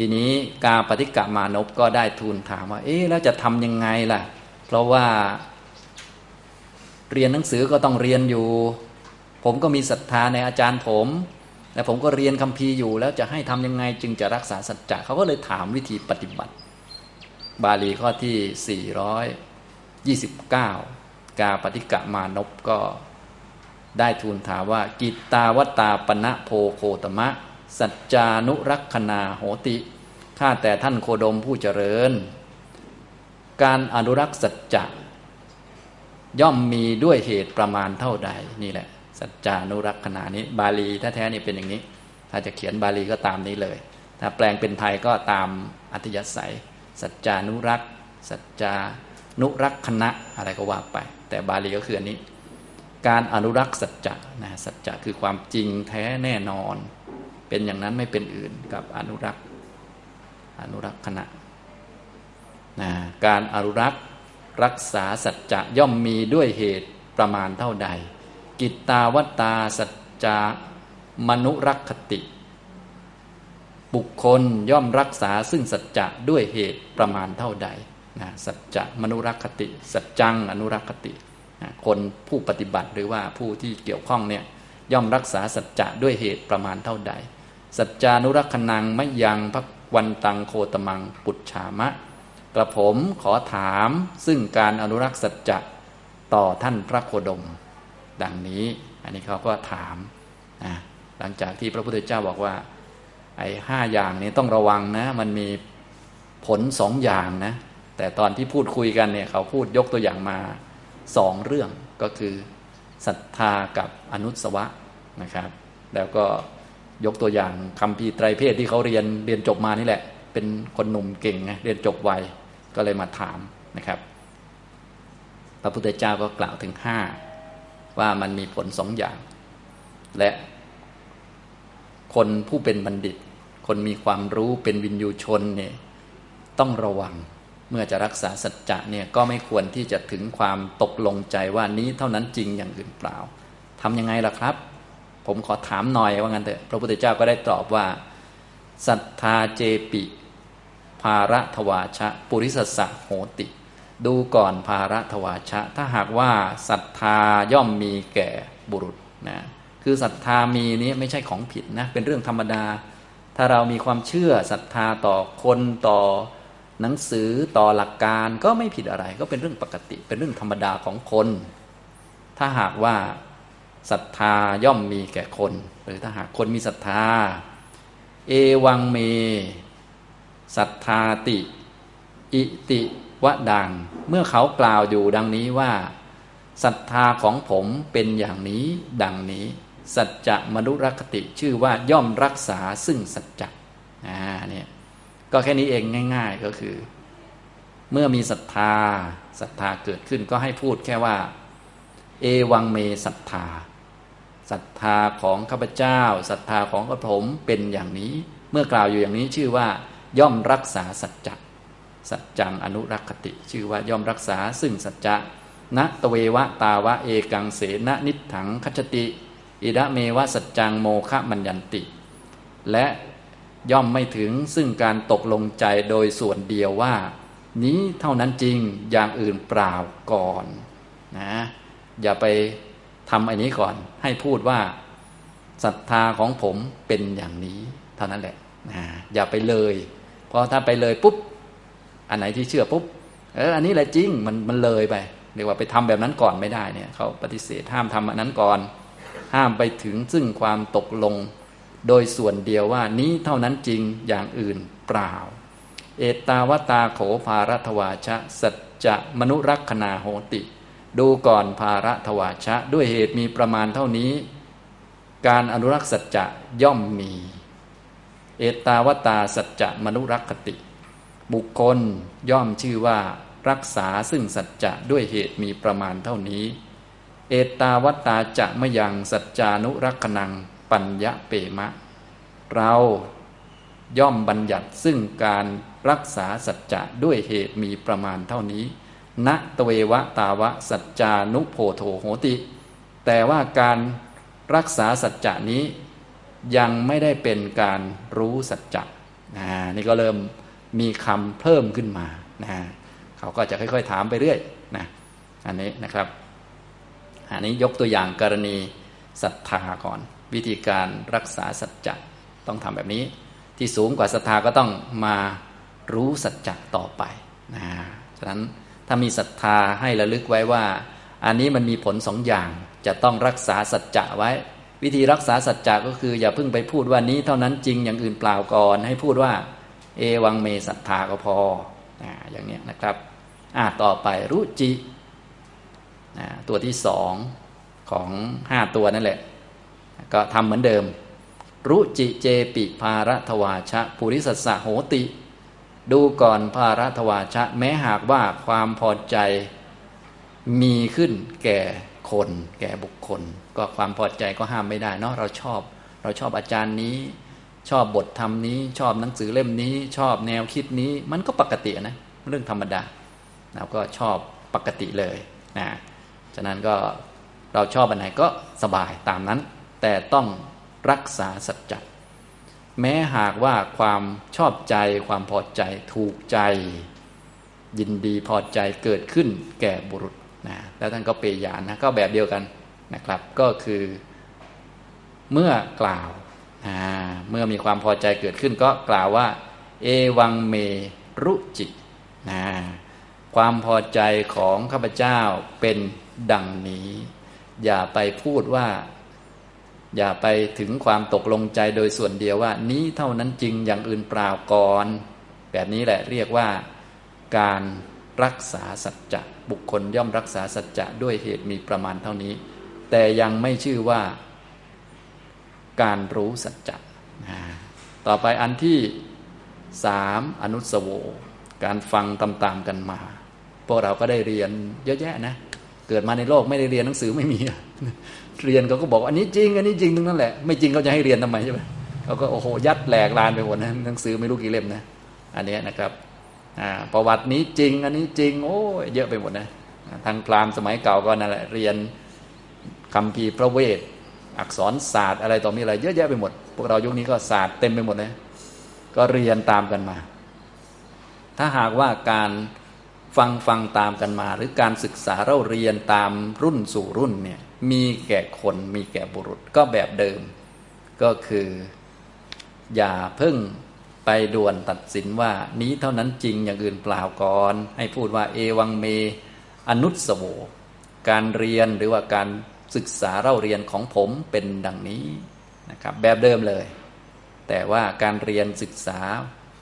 ทีนี้กาปฏิกะมานพก็ได้ทูลถามว่า เอ๊ะแล้วจะทำยังไงล่ะ เพราะว่า เรียนหนังสือก็ต้องเรียนอยู่ ผมก็มีศรัทธาในอาจารย์ผมแต่ผมก็เรียนคัมภีร์อยู่ แล้วจะให้ทำยังไงจึงจะรักษาสัจจะเขาก็เลยถามวิธีปฏิบัติ บาลีข้อที่ 429 กาปฏิกะมานพก็ได้ทูลถามว่า กิตตาวตาปณะโพโคตมะ สัจจานุรักษนาโหติ ข้าแต่ท่านโคดมผู้เจริญ การอนุรักษ์สัจจะย่อมมีด้วยเหตุประมาณเท่าใดนี่แหละ สัจจานุรักษนานี้ บาลีแท้ๆนี่เป็นอย่างนี้ ถ้าจะเขียนบาลีก็ตามนี้เลย ถ้าแปลงเป็นไทยก็ตามอัธยศัย สัจจานุรักษ์สัจจานุรักษณะอะไรก็ว่าไป แต่บาลีก็คืออันนี้ การอนุรักษ์สัจจะนะสัจจะคือความจริงแท้แน่นอน เป็นอย่างนั้นไม่เป็นอื่นกับอนุรักษ์ อนุรักษ์ขณะนะการอนุรักษ์รักษาสัจจะย่อมมีด้วยเหตุประมาณเท่าใด กิตตาวตาสัจจะมนุรักคติ บุคคลย่อมรักษาซึ่งสัจจะด้วยเหตุประมาณเท่าใดนะสัจจะมนุรักคติ สัจจังอนุรักคติคนผู้ปฏิบัติหรือว่าผู้ที่เกี่ยวข้องเนี่ยย่อมรักษาสัจจะด้วยเหตุประมาณเท่าใด สัจจานุรักษนังมะยังพักวันตังโคตมังปุจฉามะ กระผมขอถามซึ่งการอนุรักษ์สัจจะต่อท่านพระโคดม ดังนี้ อันนี้เขาก็ถามนะหลังจากที่พระพุทธเจ้าบอกว่า ไอ้ห้าอย่างนี้ต้องระวังนะ มันมีผลสองอย่างนะ แต่ตอนที่พูดคุยกันเนี่ย เขาพูดยกตัวอย่างมาสองเรื่องก็คือศรัทธากับอนุสวะนะครับ แล้วก็ ยกตัวอย่างคำพีไตรเพศที่เขาเรียนเรียนจบมานี่แหละ เป็นคนหนุ่มเก่งไงเรียนจบไวก็เลยมาถามนะครับ พระพุทธเจ้าก็กล่าวถึงห้าว่ามันมีผลสองอย่าง และคนผู้เป็นบัณฑิต คนมีความรู้เป็นวินยูชนเนี่ยต้องระวังเมื่อจะรักษาสัจจะเนี่ยก็ไม่ควรที่จะถึงความตกลงใจว่านี้เท่านั้นจริงอย่างอื่นเปล่าทำยังไงล่ะครับ ผมขอถามหน่อยว่างั้นเถอะพระพุทธเจ้าก็ได้ตอบว่าศรัทธาเจปิ ภาระทวาชะ ปุริสสะโหติ ดูก่อนภาระทวาชะ ถ้าหากว่าศรัทธาย่อมมีแก่บุรุษนะคือศรัทธามีนี้ไม่ใช่ของผิดนะเป็นเรื่องธรรมดา ถ้าเรามีความเชื่อศรัทธาต่อคนต่อหนังสือต่อหลักการก็ไม่ผิดอะไร ก็เป็นเรื่องปกติ เป็นเรื่องธรรมดาของคน ถ้าหากว่า ศรัทธาย่อมมีแก่คน หรือถ้าหากคนมีศรัทธา เอวังเมศรัทธาติ อิติวะดัง เมื่อเขากล่าวอยู่ดังนี้ว่าศรัทธาของผมเป็นอย่างนี้ดังนี้ สัจจะมนุรคติชื่อว่าย่อมรักษาซึ่งสัจจะอ่าเนี่ยก็แค่นี้เองง่าย ๆก็คือ เมื่อมีศรัทธาศรัทธาเกิดขึ้นก็ให้พูดแค่ว่า เอวังเมศรัทธา ศรัทธาของข้าพเจ้าศรัทธาของกระผมเป็นอย่างนี้ เมื่อกล่าวอยู่อย่างนี้ชื่อว่า ย่อมรักษาสัจจะสัจจังอนุรักติ ชื่อว่าย่อมรักษาซึ่งสัจจะนะตเววะตาวะเอกังเสนนิถังคัจติ อิระเมวะสัจจังโมคะมัญญันติ และย่อมไม่ถึงซึ่งการตกลงใจโดยส่วนเดียวว่า นี้เท่านั้นจริงอย่างอื่นเปล่าก่อนนะอย่าไป ทำอันนี้ก่อน ให้พูดว่าศรัทธาของผมเป็นอย่างนี้เท่านั้นแหละนะอย่าไปเลย เพราะถ้าไปเลยปุ๊บ อันไหนที่เชื่อปุ๊บเอออันนี้แหละจริงมันมันเลยไปเรียกว่าไปทำแบบนั้นก่อนไม่ได้เนี่ยเขาปฏิเสธห้ามทำอันนั้นก่อน ห้ามไปถึงซึ่งความตกลง โดยส่วนเดียวว่านี้เท่านั้นจริงอย่างอื่นเปล่า เอตาวตาโขภารัตวาชะสัจจะมนุรักษนาโหติ ดูก่อนภาระทวาชะ ด้วยเหตุมีประมาณเท่านี้ การอนุรักษ์สัจจะย่อมมี เอตาวตาสัจจะมนุรักคติ บุคคลย่อมชื่อว่ารักษาซึ่งสัจจะด้วยเหตุมีประมาณเท่านี้ เอตาวตาจะมยังสัจจานุรักษนังปัญญะเปมะ เราย่อมบัญญัติซึ่งการรักษาสัจจะด้วยเหตุมีประมาณเท่านี้ ณตเววะตาวะ สัจจานุโพโธโหติ แต่ว่าการรักษาสัจจะนี้ยังไม่ได้เป็นการรู้สัจจะนะนี่ก็เริ่มมีคำเพิ่มขึ้นมานะเขาก็จะค่อยๆถามไปเรื่อยนะอันนี้นะครับ อันนี้ยกตัวอย่างกรณีศรัทธาก่อน วิธีการรักษาสัจจะต้องทำแบบนี้ ที่สูงกว่าศรัทธาก็ต้องมารู้สัจจะต่อไปนะฉะนั้น ถ้ามีศรัทธาให้ระลึกไว้ว่า อันนี้มันมีผลสองอย่าง จะต้องรักษาสัจจะไว้ วิธีรักษาสัจจะก็คือ อย่าเพิ่งไปพูดว่านี้เท่านั้นจริงอย่างอื่นเปล่าก่อน ให้พูดว่า เอวังเมศรัทธาก็พออย่างนี้นะครับอ่าต่อไปรุจิตัวที่สองของห้าตัวนั่นแหละ ก็ทำเหมือนเดิม รุจิเจปิภารทวาชะ ปุริสัสสะโหติ ดูก่อนภารทวาชะ แม้หากว่าความพอใจมีขึ้นแก่คน แก่บุคคล ก็ความพอใจก็ห้ามไม่ได้เนาะเราชอบ เราชอบอาจารย์นี้ ชอบบทธรรมนี้ ชอบหนังสือเล่มนี้ ชอบแนวคิดนี้ มันก็ปกตินะเรื่องธรรมดาเราก็ชอบปกติเลยนะฉะนั้นก็เราชอบอันไหนก็สบายตามนั้น แต่ต้องรักษาสัจจะ แม้หากว่าความชอบใจ ความพอใจถูกใจ ยินดีพอใจเกิดขึ้นแก่บุรุษนะแล้วท่านก็เปยานนะก็แบบเดียวกันนะครับ ก็คือเมื่อกล่าวนะเมื่อมีความพอใจเกิดขึ้นก็กล่าวว่า เอวังเมรุจินะความพอใจของข้าพเจ้าเป็นดังนี้ อย่าไปพูดว่า อย่าไปถึงความตกลงใจโดยส่วนเดียวว่า นี้เท่านั้นจริงอย่างอื่นเปล่าก่อน แบบนี้แหละเรียกว่าการรักษาสัจจะบุคคลย่อมรักษาสัจจะด้วยเหตุมีประมาณเท่านี้ แต่ยังไม่ชื่อว่า การรู้สัจจะต่อไปอันที่สามอนุสโว การฟังตามๆกันมา พวกเราก็ได้เรียนเยอะแยะนะ เกิดมาในโลกไม่ได้เรียนหนังสือไม่มีเรียนเขาก็บอกอันนี้จริง อันนี้จริงตรงนั้นแหละไม่จริงเขาจะให้เรียนทำไมใช่ไหมเขาก็โอ้โหยัดแหลกลานไปหมดนะหนังสือไม่รู้กี่เล่มนะอันนี้นะครับประวัตินี้จริง อันนี้จริง โอ้เยอะไปหมดนะทางพราหมณ์สมัยเก่าก็นั่นแหละเรียนคำพีพระเวท อักษรศาสตร์อะไรต่อมีอะไร เยอะแยะไปหมด พวกเรายุคนี้ก็ศาสตร์เต็มไปหมดเลยก็เรียนตามกันมา ถ้าหากว่าการ ฟังฟังตามกันมา หรือการศึกษาเราเรียนตามรุ่นสู่รุ่นเนี่ยมีแก่คนมีแก่บุรุษก็แบบเดิม ก็คือ อย่าเพิ่งไปด่วนตัดสินว่านี้เท่านั้นจริงอย่างอื่นเปล่าก่อน ให้พูดว่าเอวังเม อนุสโวการเรียนหรือว่าการศึกษาเราเรียนของผมเป็นดังนี้นะครับแบบเดิมเลย แต่ว่าการเรียนศึกษา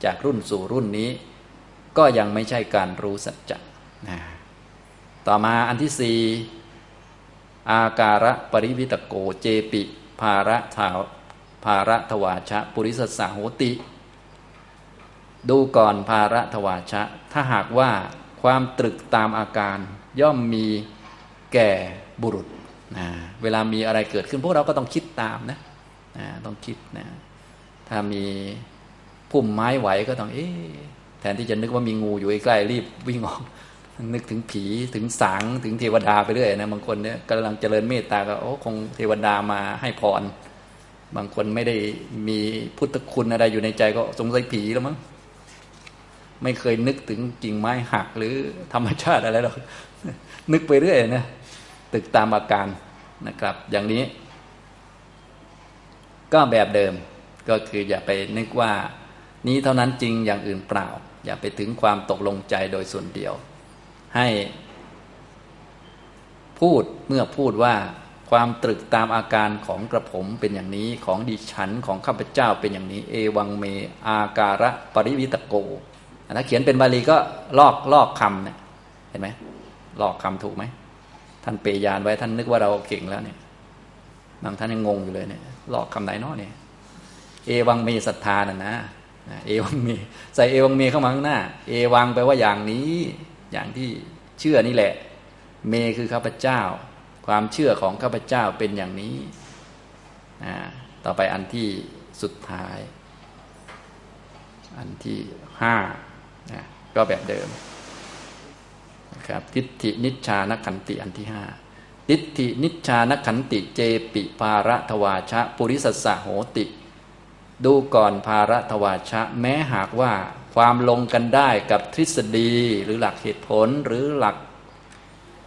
จากรุ่นสู่รุ่นนี้ ก็ยังไม่ใช่การรู้สัจจะนะต่อมาอันที่สี่อาการะปริวิตโกเจปิ ภาระทาวภาระทวาชะ ปุริสสาโหติ ดูก่อนภาระทวาชะ ถ้าหากว่าความตรึกตามอาการ ย่อมมีแก่บุรุษนะเวลามีอะไรเกิดขึ้นพวกเราก็ต้องคิดตามนะนะต้องคิดนะถ้ามีพุ่มไม้ไหวก็ต้องเอ๊ แทนที่จะนึกว่ามีงูอยู่ใกล้รีบวิ่งออก นึกถึงผีถึงสางถึงเทวดาไปเรื่อยนะบางคนเนี่ยกำลังเจริญเมตตาก็โอ้คงเทวดามาให้พร บางคนไม่ได้มีพุทธคุณอะไรอยู่ในใจก็สงสัยผีแล้วมั้งไม่เคยนึกถึงกิ่งไม้หักหรือธรรมชาติอะไรหรอกนึกไปเรื่อยนะตึกตามอาการนะครับ อย่างนี้ ก็แบบเดิมก็คืออย่าไปนึกว่า นี้เท่านั้นจริงอย่างอื่นเปล่า อย่าไปถึงความตกลงใจโดยส่วนเดียว ให้พูดเมื่อพูดว่าความตรึกตามอาการของกระผมเป็นอย่างนี้ของดิฉันของข้าพเจ้าเป็นอย่างนี้ เอวังเม อาการะปริวิตโกถ้าเขียนเป็นบาลีก็ลอกลอกคำเนี่ยเห็นไหมลอกคำถูกไหมท่านเปยานไว้ท่านนึกว่าเราเก่งแล้วเนี่ยบางท่านยังงงอยู่เลยเนี่ยลอกคำไหนเนาะเนี่ยเอวังเมศรัทธาน่ะนะ เอวังเมใส่เอวังเมเข้ามาข้างหน้า เอวังแปลว่าอย่างนี้อย่างที่เชื่อนี่แหละ เมคือข้าพเจ้า ความเชื่อของข้าพเจ้าเป็นอย่างนี้ต่อไปอันที่สุดท้าย อันที่ห้าก็แบบเดิมนะครับทิฏฐินิชานขันติอันที่ห้าทิฏฐินิชานขันติเจปิภาระทวาชะ ปุริสสะโหติ ดูก่อนภาระทวาชะ แม้หากว่าความลงกันได้กับทฤษฎีหรือหลักเหตุผลหรือหลัก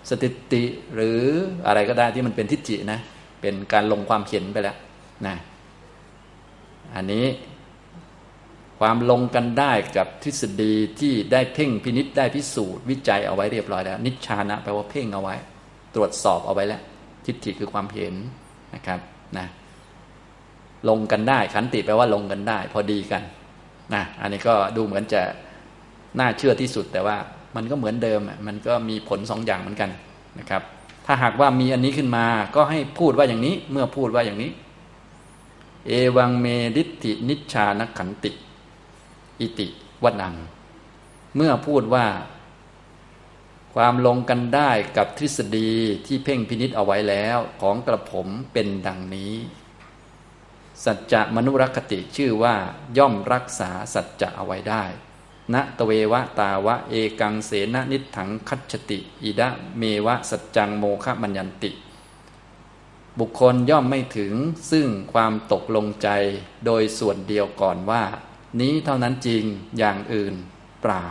สถิติหรืออะไรก็ได้ที่มันเป็นทิฏฐินะ เป็นการลงความเห็นไปแล้วนะอันนี้ความลงกันได้กับทฤษฎีที่ได้เพ่งพินิษได้พิสูจน์วิจัยเอาไว้เรียบร้อยแล้ว นิชานะแปลว่าเพ่งเอาไว้ ตรวจสอบเอาไว้แล้ว ทิฏฐิคือความเห็นนะครับนะ ลงกันได้ ขันติแปลว่าลงกันได้ พอดีกันนะอันนี้ก็ดูเหมือนจะน่าเชื่อที่สุดแต่ว่ามันก็เหมือนเดิมมันก็มีผลสองอย่างเหมือนกันนะครับ ถ้าหากว่ามีอันนี้ขึ้นมาก็ให้พูดว่าอย่างนี้ เมื่อพูดว่าอย่างนี้ เอวังเมดิตินิชานขันติ อิติวนัง เมื่อพูดว่า ความลงกันได้กับทฤษฎีที่เพ่งพินิษเอาไว้แล้วของกระผมเป็นดังนี้ สัจจะมนุรคติชื่อว่าย่อมรักษาสัจจะเอาไว้ได้ณตเววะตาวะเอกังเสนนิถังคัจติ อิดะเมวะสัจจังโมฆะมัญญันติ บุคคลย่อมไม่ถึงซึ่งความตกลงใจโดยส่วนเดียวก่อนว่า นี้เท่านั้นจริงอย่างอื่นเปล่า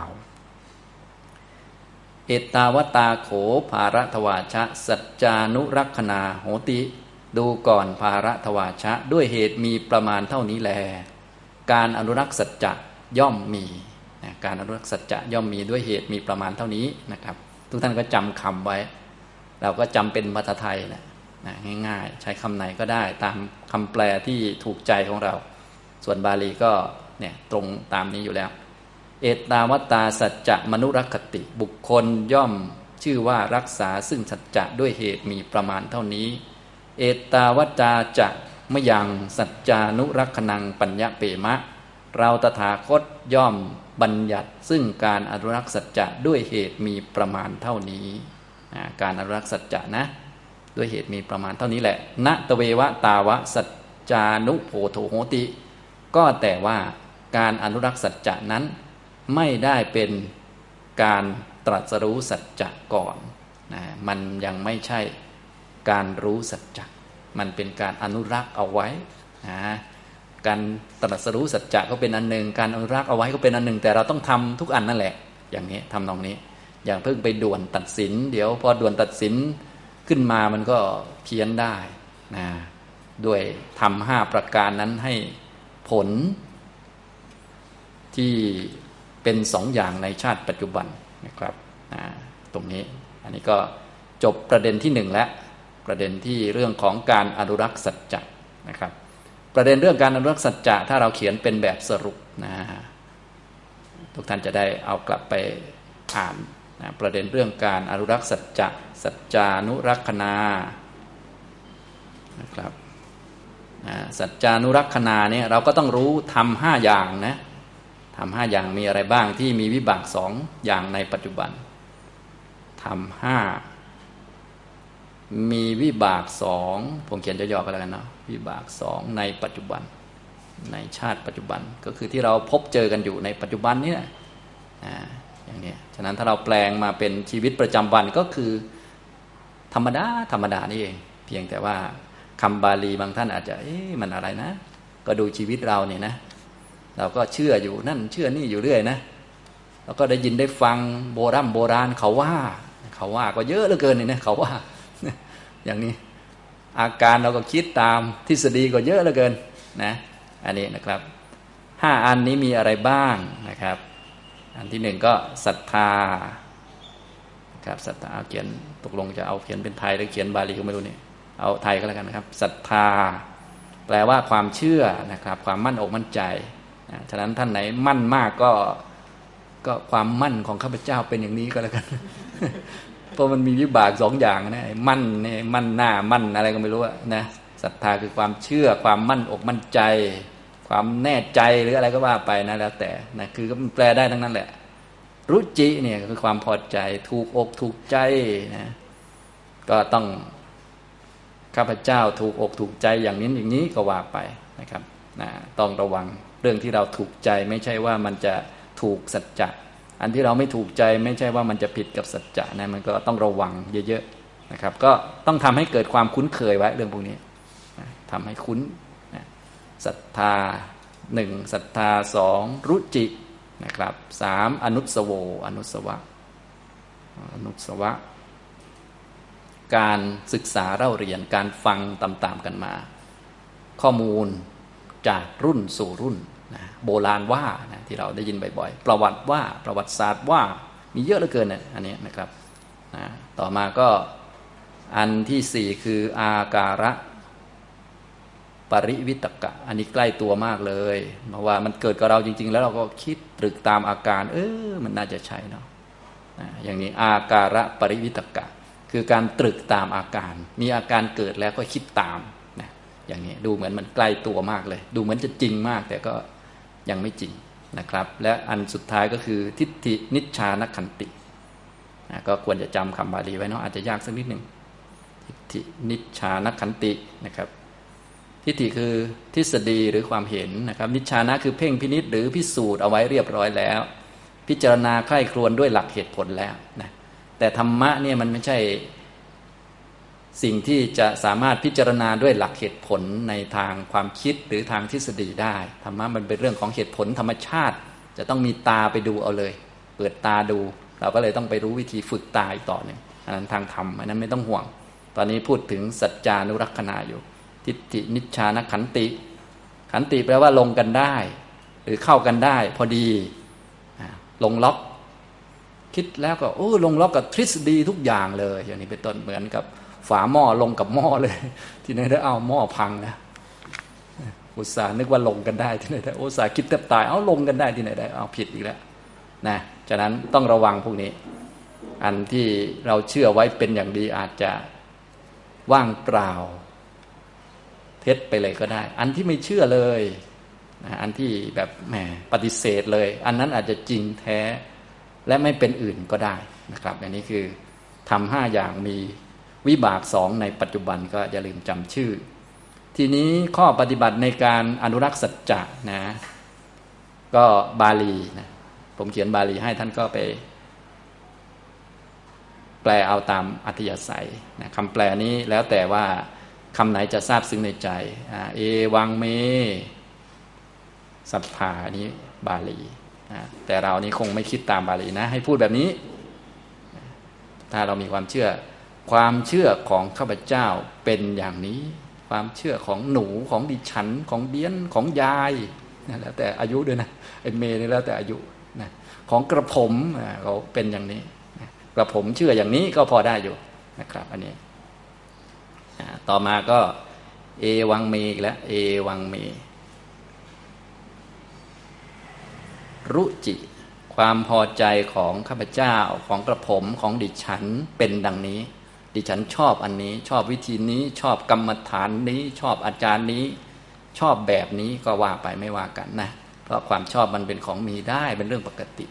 เอตาวตาโขภารทวาชะ สัจจานุรักษณาโหติ ดูก่อนภาระทวาชะ ด้วยเหตุมีประมาณเท่านี้แล การอนุรักษ์สัจจะย่อมมีการอนุรักษ์สัจจะย่อมมีด้วยเหตุมีประมาณเท่านี้นะครับ ทุกท่านก็จำคำไว้ เราก็จำเป็นภาษาไทยแหละนะง่ายๆ ใช้คำไหนก็ได้ตามคำแปลที่ถูกใจของเรา ส่วนบาลีก็เนี่ยตรงตามนี้อยู่แล้ว เอตาวตาสัจจะมนุรักติบุคคลย่อมชื่อว่ารักษาซึ่งสัจจะด้วยเหตุมีประมาณเท่านี้ เอตาวตาจะมยังสัจจานุรักขนังปัญญาเปมะ เราตถาคตย่อมบัญญัติซึ่งการอนุรักษ์สัจจะด้วยเหตุมีประมาณเท่านี้ การอนุรักษ์สัจจะนะ ด้วยเหตุมีประมาณเท่านี้แหละณตเววตาวะสัจจานุโพโธโหติ ก็แต่ว่าการอนุรักษ์สัจจะนั้น ไม่ได้เป็นการตรัสรู้สัจจะก่อนนะมันยังไม่ใช่ การรู้สัจจะมันเป็นการอนุรักษ์เอาไว้นะการตรัสรู้สัจจะก็เป็นอันหนึ่ง การอนุรักษ์เอาไว้ก็เป็นอันหนึ่ง แต่เราต้องทำทุกอันนั่นแหละ อย่างนี้ทำตรงนี้ อย่างเพิ่งไปด่วนตัดสิน เดี๋ยวพอด่วนตัดสินขึ้นมามันก็เพี้ยนได้นะด้วยทำห้าประการนั้นให้ผลที่เป็นสองอย่างในชาติปัจจุบันนะครับตรงนี้ อันนี้ก็จบประเด็นที่หนึ่งแล้ว ประเด็นที่เรื่องของการอนุรักษ์สัจจะนะครับ ประเด็นเรื่องการอนุรักษ์สัจจะถ้าเราเขียนเป็นแบบสรุปนะทุกท่านจะได้เอากลับไปอ่านนะประเด็นเรื่องการอนุรักษ์สัจจะสัจจานุรักษนานะครับสัจจานุรักษนาเนี่ยเราก็ต้องรู้ทำห้าอย่างนะทำห้าอย่างมีอะไรบ้างที่มีวิบากสองอย่างในปัจจุบันทำห้า มีวิบากสองผมเขียนย่อๆก็แล้วกันเนาะวิบากสองในปัจจุบัน ในชาติปัจจุบันก็คือที่เราพบเจอกันอยู่ในปัจจุบันนี่แหละอย่างนี้ฉะนั้นถ้าเราแปลงมาเป็นชีวิตประจำวันก็คือ ธรรมดาธรรมดานี่เอง เพียงแต่ว่าคำบาลีบางท่านอาจจะเอ๊ะมันอะไรนะ ก็ดูชีวิตเราเนี่ยนะ เราก็เชื่ออยู่นั่นเชื่อนี่อยู่เรื่อยนะเราก็ได้ยินได้ฟังโบราณโบราณเขาว่า เขาว่าก็เยอะเหลือเกินนี่นะเขาว่า อย่างนี้ อาการเราก็คิดตามทฤษฎีก็เยอะเหลือเกินนะอันนี้นะครับห้าอันนี้มีอะไรบ้างนะครับ อันที่หนึ่งก็ศรัทธาครับศรัทธาเขียนตกลงจะเอาเขียนเป็นไทยหรือเขียนบาลีก็ไม่รู้นี่เอาไทยก็แล้วกันนะครับศรัทธา แปลว่าความเชื่อนะครับ ความมั่นอกมั่นใจฉะนั้นท่านไหนมั่นมากก็ก็ความมั่นของข้าพเจ้าเป็นอย่างนี้ก็แล้วกัน ราะมันมีวิบากสองอย่างนะมั่นเนี่ยมั่นหน้ามั่นอะไรก็ไม่รู้นะศรัทธาคือความเชื่อความมั่นอกมั่นใจ ความแน่ใจหรืออะไรก็ว่าไปนะแล้วแต่นะคือก็แปลได้ทั้งนั้นแหละ รุจิเนี่ยคือความพอใจ ถูกอกถูกใจนะก็ต้องข้าพเจ้าถูกอกถูกใจอย่างนี้อย่างนี้ก็ว่าไปนะครับนะต้องระวังเรื่องที่เราถูกใจไม่ใช่ว่ามันจะถูกสัจจะ อันที่เราไม่ถูกใจไม่ใช่ว่ามันจะผิดกับสัจจะนะมันก็ต้องระวังเยอะๆนะครับ ก็ต้องทำให้เกิดความคุ้นเคยไว้เรื่องพวกนี้ทำให้คุ้นศรัทธาหนึ่งศรัทธาสองรุจินะครับสามอนุสโว อนุสวะ อนุสวะ การศึกษาเล่าเรียนการฟังตามๆกันมา ข้อมูลจากรุ่นสู่รุ่น นะโบราณว่านะที่เราได้ยินบ่อยๆ ประวัติว่าประวัติศาสตร์ว่ามีเยอะเหลือเกินนะอันนี้นะครับนะต่อมาก็อันที่สี่คืออาการะปริวิตกะ อันนี้ใกล้ตัวมากเลย เพราะว่ามันเกิดกับเราจริง ๆ แล้วเราก็คิดตรึกตามอาการ เออมันน่าจะใช่เนาะอย่างนี้อาการะปริวิตกะ คือการตรึกตามอาการ มีอาการเกิดแล้วก็คิดตามนะอย่างนี้ดูเหมือนมันใกล้ตัวมากเลย ดูเหมือนจะจริงมากแต่ก็ ยังไม่จริงนะครับ และอันสุดท้ายก็คือทิฏฐินิชชานขันตินะก็ควรจะจำคำบาลีไว้เนาะอาจจะยากสักนิดหนึ่งทิฏฐินิชชานขันตินะครับ ทิฏฐิคือทฤษฎีหรือความเห็นนะครับ นิชชานะคือเพ่งพินิษหรือพิสูจน์เอาไว้เรียบร้อยแล้ว พิจารณาใคร่ครวญด้วยหลักเหตุผลแล้วนะแต่ธรรมะเนี่ยมันไม่ใช่ สิ่งที่จะสามารถพิจารณาด้วยหลักเหตุผลในทางความคิดหรือทางทฤษฎีได้ธรรมะมันเป็นเรื่องของเหตุผลธรรมชาติ จะต้องมีตาไปดูเอาเลย เปิดตาดู เราก็เลยต้องไปรู้วิธีฝึกตาอีกต่อหนึ่งอันนั้นทางธรรมอันนั้นไม่ต้องห่วง ตอนนี้พูดถึงสัจจานุรักษณาอยู่ ทิฏฐินิชานขันติ ขันติแปลว่าลงกันได้ หรือเข้ากันได้ พอดีลงล็อก คิดแล้วก็โอ้ลงล็อกกับทฤษฎีทุกอย่างเลย อย่างนี้เป็นต้นเหมือนกับ ฝาหม้อลงกับหม้อเลย ที่ไหนได้เอาหม้อพังนะอุตส่าห์นึกว่าลงกันได้ที่ไหนได้อุตส่าห์คิดแทบตายเอาลงกันได้ที่ไหนได้เอาผิดอีกแล้วนะฉะนั้นต้องระวังพวกนี้ อันที่เราเชื่อไว้เป็นอย่างดีอาจจะว่างเปล่า เท็จไปเลยก็ได้ อันที่ไม่เชื่อเลยนะอันที่แบบแหมปฏิเสธเลย อันนั้นอาจจะจริงแท้และไม่เป็นอื่นก็ได้นะครับ อันนี้คือทำห้าอย่างมี วิบากสองในปัจจุบันก็อย่าลืมจำชื่อ ทีนี้ข้อปฏิบัติในการอนุรักษ์สัจจะนะ ก็บาลีนะผมเขียนบาลีให้ท่านก็ไป แปลเอาตามอัธยาศัยนะคำแปลนี้แล้วแต่ว่าคำไหนจะทราบซึ้งในใจเอวังเมสัทธานี้บาลีแต่เรานี้คงไม่คิดตามบาลีนะ ให้พูดแบบนี้ ถ้าเรามีความเชื่อ ความเชื่อของข้าพเจ้าเป็นอย่างนี้ ความเชื่อของหนูของดิฉันของเดียนของยายนะแล้วแต่อายุด้วยนะไอเมย์นี่แล้วแต่อายุนะของกระผมเขาเป็นอย่างนี้กระผมเชื่ออย่างนี้ก็พอได้อยู่นะครับ อันนี้ต่อมาก็เอวังเมอีกแล้วเอวังเม รุจิ ความพอใจของข้าพเจ้าของกระผมของดิฉันเป็นดังนี้ ดิฉันชอบอันนี้ ชอบวิธีนี้ ชอบกรรมฐานนี้ ชอบอาจารย์นี้ ชอบแบบนี้ก็ว่าไปไม่ว่ากันนะ เพราะความชอบมันเป็นของมีได้เป็นเรื่องปกติ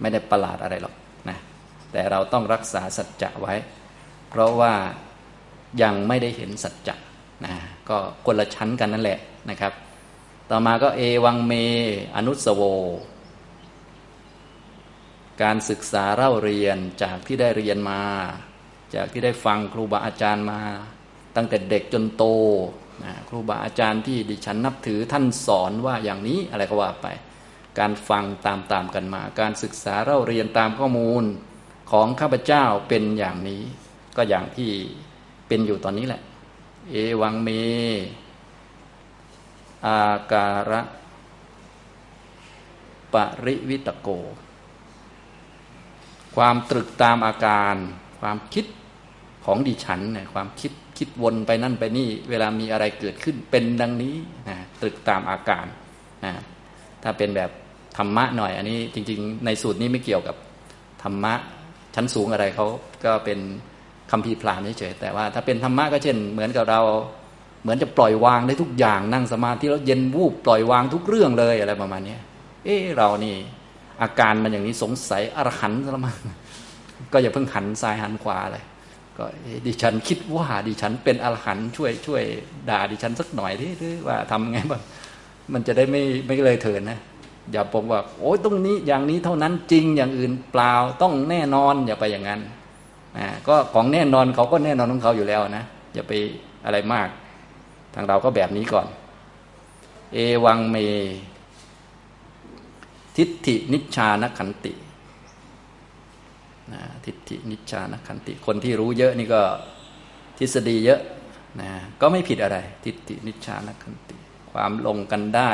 ไม่ได้ประหลาดอะไรหรอกนะแต่เราต้องรักษาสัจจะไว้ เพราะว่ายังไม่ได้เห็นสัจจะนะก็คนละชั้นกันนั่นแหละนะครับ ต่อมาก็เอวังเม อนุสโว การศึกษาเล่าเรียนจากที่ได้เรียนมา จากที่ได้ฟังครูบาอาจารย์มา ตั้งแต่เด็กจนโตนะครูบาอาจารย์ที่ดิฉันนับถือท่านสอนว่าอย่างนี้อะไรก็ว่าไป การฟังตามๆกันมา การศึกษาเล่าเรียนตามข้อมูลของข้าพเจ้าเป็นอย่างนี้ ก็อย่างที่เป็นอยู่ตอนนี้แหละ เอวังเม อาการะปริวิตโก ความตรึกตามอาการ ความคิด ของดิฉันเนี่ยความคิดคิดวนไปนั่นไปนี่ เวลามีอะไรเกิดขึ้นเป็นดังนี้นะตรึกตามอาการนะถ้าเป็นแบบธรรมะหน่อย อันนี้จริง ๆ ในสูตรนี้ไม่เกี่ยวกับธรรมะชั้นสูงอะไรเขาก็เป็นคำพีพรามเฉยๆแต่ว่าถ้าเป็นธรรมะก็เช่น เหมือนกับเราเหมือนจะปล่อยวางได้ทุกอย่างนั่งสมาธิแล้วเย็นวูบปล่อยวางทุกเรื่องเลยอะไรประมาณนี้เออเรานี่ อาการมันอย่างนี้สงสัยอรหันต์ซะมั้งก็อย่าเพิ่งหันซ้ายหันขวาเลย ก็ดิฉันคิดว่าดิฉันเป็นอรหันต์ช่วยช่วย ด่าดิฉันสักหน่อยที่ว่าทำไงบ้างมันจะได้ไม่ไม่เลยเถินนะอย่าบอกว่าโอ้ยตรงนี้อย่างนี้เท่านั้นจริงอย่างอื่นเปล่าต้องแน่นอนอย่าไปอย่างนั้นนะก็ของแน่นอนเขาก็แน่นอนของเขาอยู่แล้วนะอย่าไปอะไรมาก ทางเราก็แบบนี้ก่อน เอวังเม ทิฏฐินิชานขันติ นะทิฏฐินิชานขันติ คนที่รู้เยอะนี่ก็ทฤษฎีเยอะนะก็ไม่ผิดอะไร ทิฏฐินิชานขันติ ความลงกันได้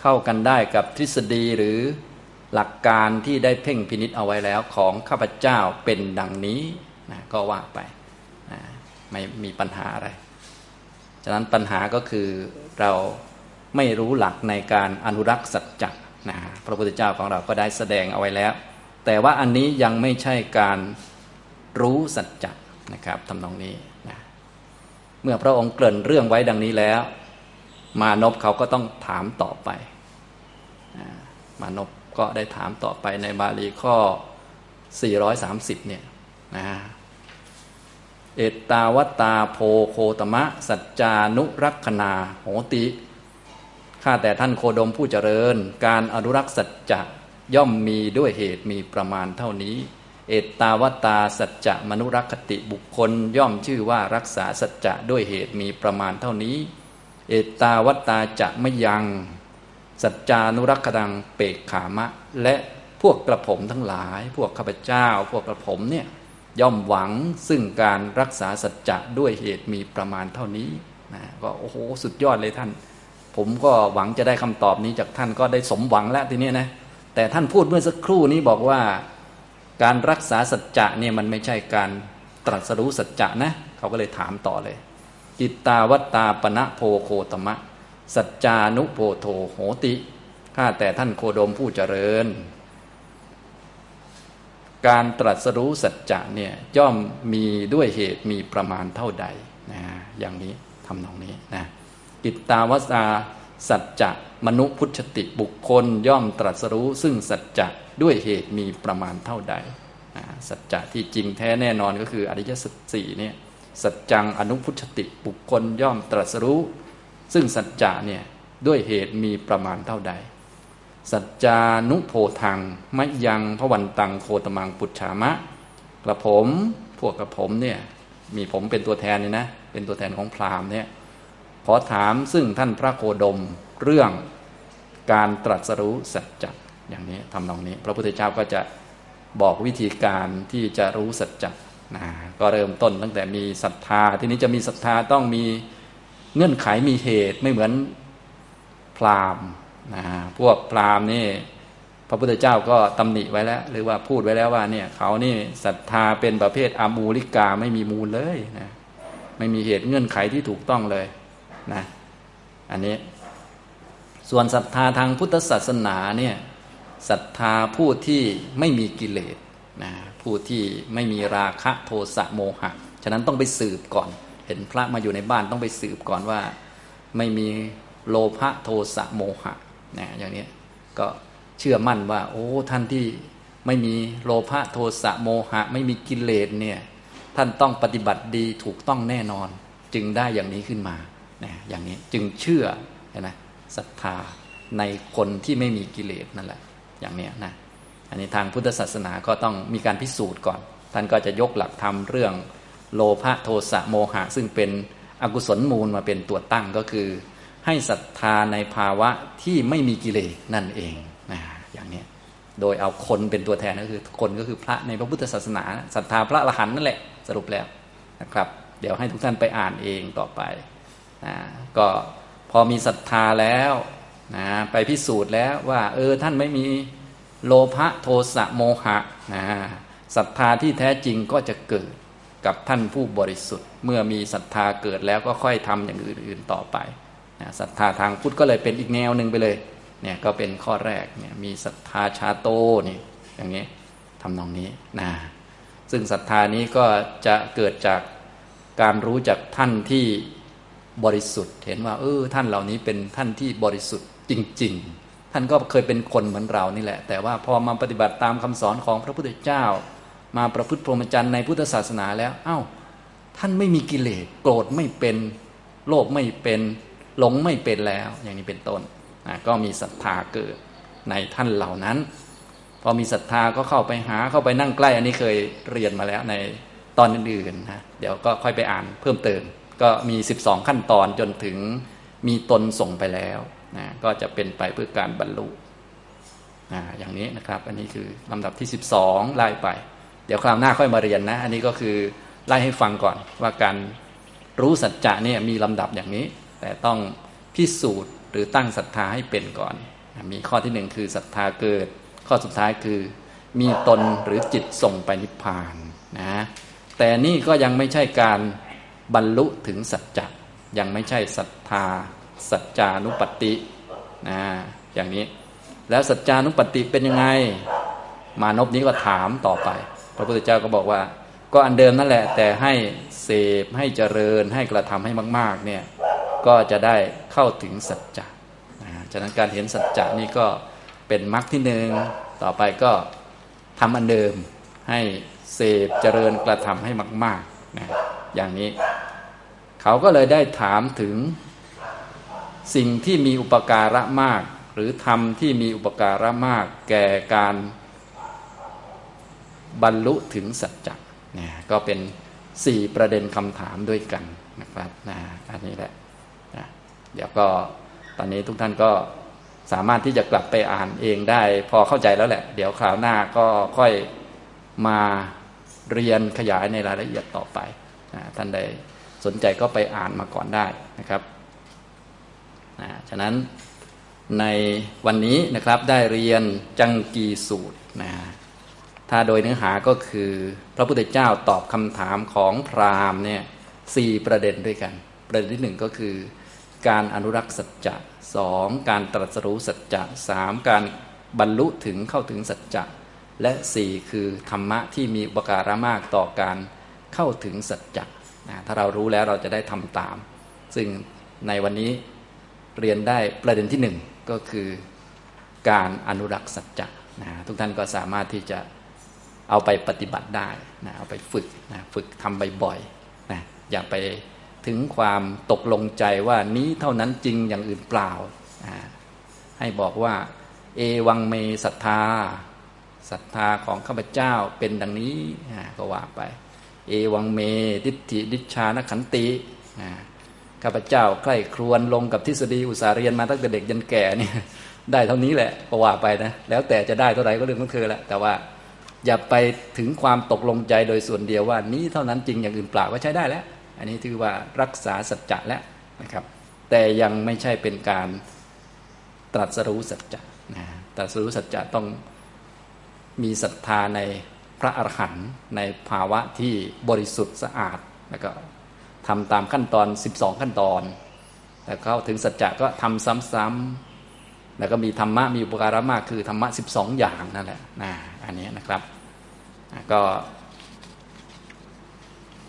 เข้ากันได้กับทฤษฎีหรือหลักการที่ได้เพ่งพินิษเอาไว้แล้วของข้าพเจ้าเป็นดังนี้นะก็ว่าไปนะไม่มีปัญหาอะไร ฉะนั้นปัญหาก็คือเราไม่รู้หลักในการอนุรักษ์สัจจะนะพระพุทธเจ้าของเราก็ได้แสดงเอาไว้แล้ว แต่ว่าอันนี้ยังไม่ใช่การรู้สัจจะนะครับทำนองนี้นะเมื่อพระองค์เกริ่นเรื่องไว้ดังนี้แล้ว มานพเขาก็ต้องถามต่อไป มานพก็ได้ถามต่อไปในบาลีข้อ 430 เนี่ยนะเอตตาวตาโพโคตมะ สัจจานุรักษนาโหติ ข้าแต่ท่านโคดมผู้เจริญ การอนุรักษ์สัจจะ ย่อมมีด้วยเหตุมีประมาณเท่านี้ เอตตาวตาสัจจะมนุรักคติบุคคล ย่อมชื่อว่ารักษาสัจจะด้วยเหตุมีประมาณเท่านี้ เอตตาวตาจะไม่ยัง สัจจานุรักษดังเปกขามะ และพวกกระผมทั้งหลาย พวกข้าพเจ้า พวกกระผมเนี่ยย่อมหวังซึ่งการรักษาสัจจะด้วยเหตุมีประมาณเท่านี้นะก็โอ้โหสุดยอดเลยท่าน ผมก็หวังจะได้คำตอบนี้จากท่านก็ได้สมหวังแล้วทีนี้นะ แต่ท่านพูดเมื่อสักครู่นี้บอกว่าการรักษาสัจจะเนี่ยมันไม่ใช่การตรัสรู้สัจจะนะ เขาก็เลยถามต่อเลย จิตตาวัตตาปณะโพโคตมะ สัจจานุโพโทโหติข้าแต่ท่านโคดมผู้เจริญ การตรัสรู้สัจจะเนี่ยย่อมมีด้วยเหตุมีประมาณเท่าใดนะอย่างนี้ทำนองนี้นะกิตตาวสา สัจจะมนุพุทธติบุคคลย่อมตรัสรู้ ซึ่งสัจจะด้วยเหตุมีประมาณเท่าใดสัจจะที่จริงแท้แน่นอนก็คืออริยสัจสี่เนี่ยสัจจังอนุพุทธติบุคคลย่อมตรัสรู้ ซึ่งสัจจะเนี่ยด้วยเหตุมีประมาณเท่าใด สัจจานุโพทังมะยังพระวันตังโคตมังปุจฉามะกระผมพวกกระผมเนี่ยมีผมเป็นตัวแทนนี่นะเป็นตัวแทนของพราหมณ์เนี่ย ขอถามซึ่งท่านพระโคดมเรื่องการตรัสรู้สัจจะอย่างนี้ทำนองนี้ พระพุทธเจ้าก็จะบอกวิธีการที่จะรู้สัจจะนะก็เริ่มต้นตั้งแต่มีศรัทธา ทีนี้จะมีศรัทธาต้องมีเงื่อนไขมีเหตุไม่เหมือนพราหมณ์นะพวกพราหมณ์นี่พระพุทธเจ้าก็ตำหนิไว้แล้ว หรือว่าพูดไว้แล้วว่าเนี่ยเขานี่ศรัทธาเป็นประเภทอามูลิกาไม่มีมูลเลยนะไม่มีเหตุเงื่อนไขที่ถูกต้องเลย นะอันนี้ ส่วนศรัทธาทางพุทธศาสนาเนี่ยศรัทธาผู้ที่ไม่มีกิเลสนะผู้ที่ไม่มีราคะโทสะโมหะ ฉะนั้นต้องไปสืบก่อน เห็นพระมาอยู่ในบ้านต้องไปสืบก่อนว่าไม่มีโลภะโทสะโมหะนะอย่างนี้ก็เชื่อมั่นว่า โอ้ท่านที่ไม่มีโลภะโทสะโมหะ ไม่มีกิเลสเนี่ยท่านต้องปฏิบัติดีถูกต้องแน่นอน จึงได้อย่างนี้ขึ้นมา นะอย่างนี้จึงเชื่อนะศรัทธาในคนที่ไม่มีกิเลสนั่นแหละ อย่างนี้นะอันนี้ทางพุทธศาสนาก็ต้องมีการพิสูจน์ก่อน ท่านก็จะยกหลักธรรมเรื่องโลภะโทสะโมหะ ซึ่งเป็นอกุศลมูลมาเป็นตัวตั้งก็คือ ให้ศรัทธาในภาวะที่ไม่มีกิเลสนั่นเองนะอย่างนี้โดยเอาคนเป็นตัวแทนก็คือคนก็คือพระในพระพุทธศาสนาศรัทธาพระอรหันต์นั่นแหละสรุปแล้วนะครับ เดี๋ยวให้ทุกท่านไปอ่านเองต่อไป นะก็พอมีศรัทธาแล้วนะไปพิสูจน์แล้วว่า เออท่านไม่มีโลภะโทสะโมหะนะศรัทธาที่แท้จริงก็จะเกิดกับท่านผู้บริสุทธิ์ เมื่อมีศรัทธาเกิดแล้วก็ค่อยทำอย่างอื่น ๆต่อไปศรัทธาทางพุทธก็เลยเป็นอีกแนวหนึ่งไปเลยเนี่ยก็เป็นข้อแรกเนี่ยมีศรัทธาชาโตนี่อย่างนี้ทำนองนี้นะซึ่งศรัทธานี้ก็จะเกิดจากการรู้จากท่านที่ บริสุทธิ์ เห็นว่าเออท่านเหล่านี้เป็นท่านที่บริสุทธิ์จริง ๆ ท่านก็เคยเป็นคนเหมือนเรานี่แหละ แต่ว่าพอมาปฏิบัติตามคำสอนของพระพุทธเจ้า มาประพฤติพรหมจรรย์ในพุทธศาสนาแล้วเอา้า ท่านไม่มีกิเลสโกรธไม่เป็นโลภไม่เป็นหลงไม่เป็นแล้ว อย่างนี้เป็นต้นก็มีศรัทธาเกิดในท่านเหล่านั้น พอมีศรัทธาก็เข้าไปหาเข้าไปนั่งใกล้ อันนี้เคยเรียนมาแล้วในตอนอื่นๆนะเดี๋ยวก็ค่อยไปอ่านเพิ่มเติม ก็มี 12 ขั้นตอนจนถึงมีตนส่งไปแล้วนะก็จะเป็นไปเพื่อการบรรลุอ่าอย่างนี้นะครับ อันนี้คือลำดับที่ 12 ไล่ไป เดี๋ยวคราวหน้าค่อยมาเรียนนะ อันนี้ก็คือไล่ให้ฟังก่อนว่าการรู้สัจจะเนี่ยมีลำดับอย่างนี้ แต่ต้องพิสูจน์หรือตั้งศรัทธาให้เป็นก่อน มีข้อที่หนึ่งคือศรัทธาเกิด ข้อสุดท้ายคือมีตนหรือจิตส่งไปนิพพานนะแต่นี่ก็ยังไม่ใช่การ บรรลุถึงสัจจะยังไม่ใช่ศรัทธา สัจจานุปตินะอย่างนี้ แล้วสัจจานุปติเป็นยังไง มานพนี้ก็ถามต่อไป พระพุทธเจ้าก็บอกว่า ก็อันเดิมนั่นแหละ แต่ให้เสพให้เจริญให้กระทำให้มาก ๆ เนี่ยก็จะได้เข้าถึงสัจจะนะฉะนั้นการเห็นสัจจะนี่ก็เป็นมรรคที่หนึ่งต่อไปก็ทำอันเดิมให้เสพเจริญกระทำให้มากๆนะอย่างนี้ เขาก็เลยได้ถามถึงสิ่งที่มีอุปการะมาก หรือธรรมที่มีอุปการะมาก แก่การบรรลุถึงสัจจะเนะก็เป็นสี่ประเด็นคำถามด้วยกันนะครับนะอันนี้แหละนะเดี๋ยวก็ตอนนี้ทุกท่านก็สามารถที่จะกลับไปอ่านเองได้ พอเข้าใจแล้วแหละ เดี๋ยวคราวหน้าก็ค่อยมาเรียนขยายในรายละเอียดต่อไปนะท่านใด สนใจก็ไปอ่านมาก่อนได้นะครับนะฉะนั้นในวันนี้นะครับได้เรียนจังกีสูตรนะถ้าโดยเนื้อหาก็คือพระพุทธเจ้าตอบคำถามของพราหมณ์เนี่ยสี่ประเด็นด้วยกัน ประเด็นที่หนึ่งก็คือ การอนุรักษ์สัจจะสองการตรัสรู้สัจจะสามการบรรลุถึงเข้าถึงสัจจะและสี่คือธรรมะที่มีอุปการะมากต่อการเข้าถึงสัจจะ นะถ้าเรารู้แล้วเราจะได้ทำตาม ซึ่งในวันนี้เรียนได้ประเด็นที่หนึ่งก็คือการอนุรักษ์สัจจะนะทุกท่านก็สามารถที่จะเอาไปปฏิบัติได้นะเอาไปฝึกนะฝึกทำบ่อยๆนะอย่าไปถึงความตกลงใจว่านี้เท่านั้นจริงอย่างอื่นเปล่านะให้บอกว่า เอวังเมศรัทธาศรัทธาของข้าพเจ้าเป็นดังนี้นะก็ว่าไป เอวังเมดิธิดิชานขันตินะข้าพเจ้าใกล้ครวนลงกับทฤษฎีอุตสาเรียนมาตั้งแต่เด็กยันแก่เนี่ยได้เท่านี้แหละก็ว่าไปนะแล้วแต่จะได้เท่าไหร่ก็เรื่องของเธอแหละแต่ว่าอย่าไปถึงความตกลงใจโดยส่วนเดียวว่า นี้เท่านั้นจริงอย่างอื่นเปล่าก็ใช้ได้แล้ว อันนี้ถือว่ารักษาสัจจะแล้วนะครับ แต่ยังไม่ใช่เป็นการตรัสรู้สัจจะนะตรัสรู้สัจจะต้องมีศรัทธาใน พระอรหันต์ในภาวะที่บริสุทธิ์สะอาดแล้วก็ทำตามขั้นตอน 12 ขั้นตอน แต่เข้าถึงสัจจะก็ทำซ้ำๆแล้วก็มีธรรมะมีอุปการะมากคือธรรมะ 12 อย่างนั่นแหละนะอันนี้นะครับก็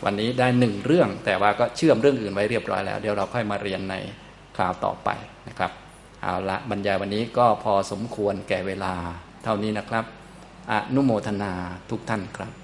วันนี้ได้หนึ่งเรื่องแต่ว่าก็เชื่อมเรื่องอื่นไว้เรียบร้อยแล้ว เดี๋ยวเราค่อยมาเรียนในคราวต่อไปนะครับ เอาละบรรยายวันนี้ก็พอสมควรแก่เวลาเท่านี้นะครับ อนุโมทนาทุกท่านครับ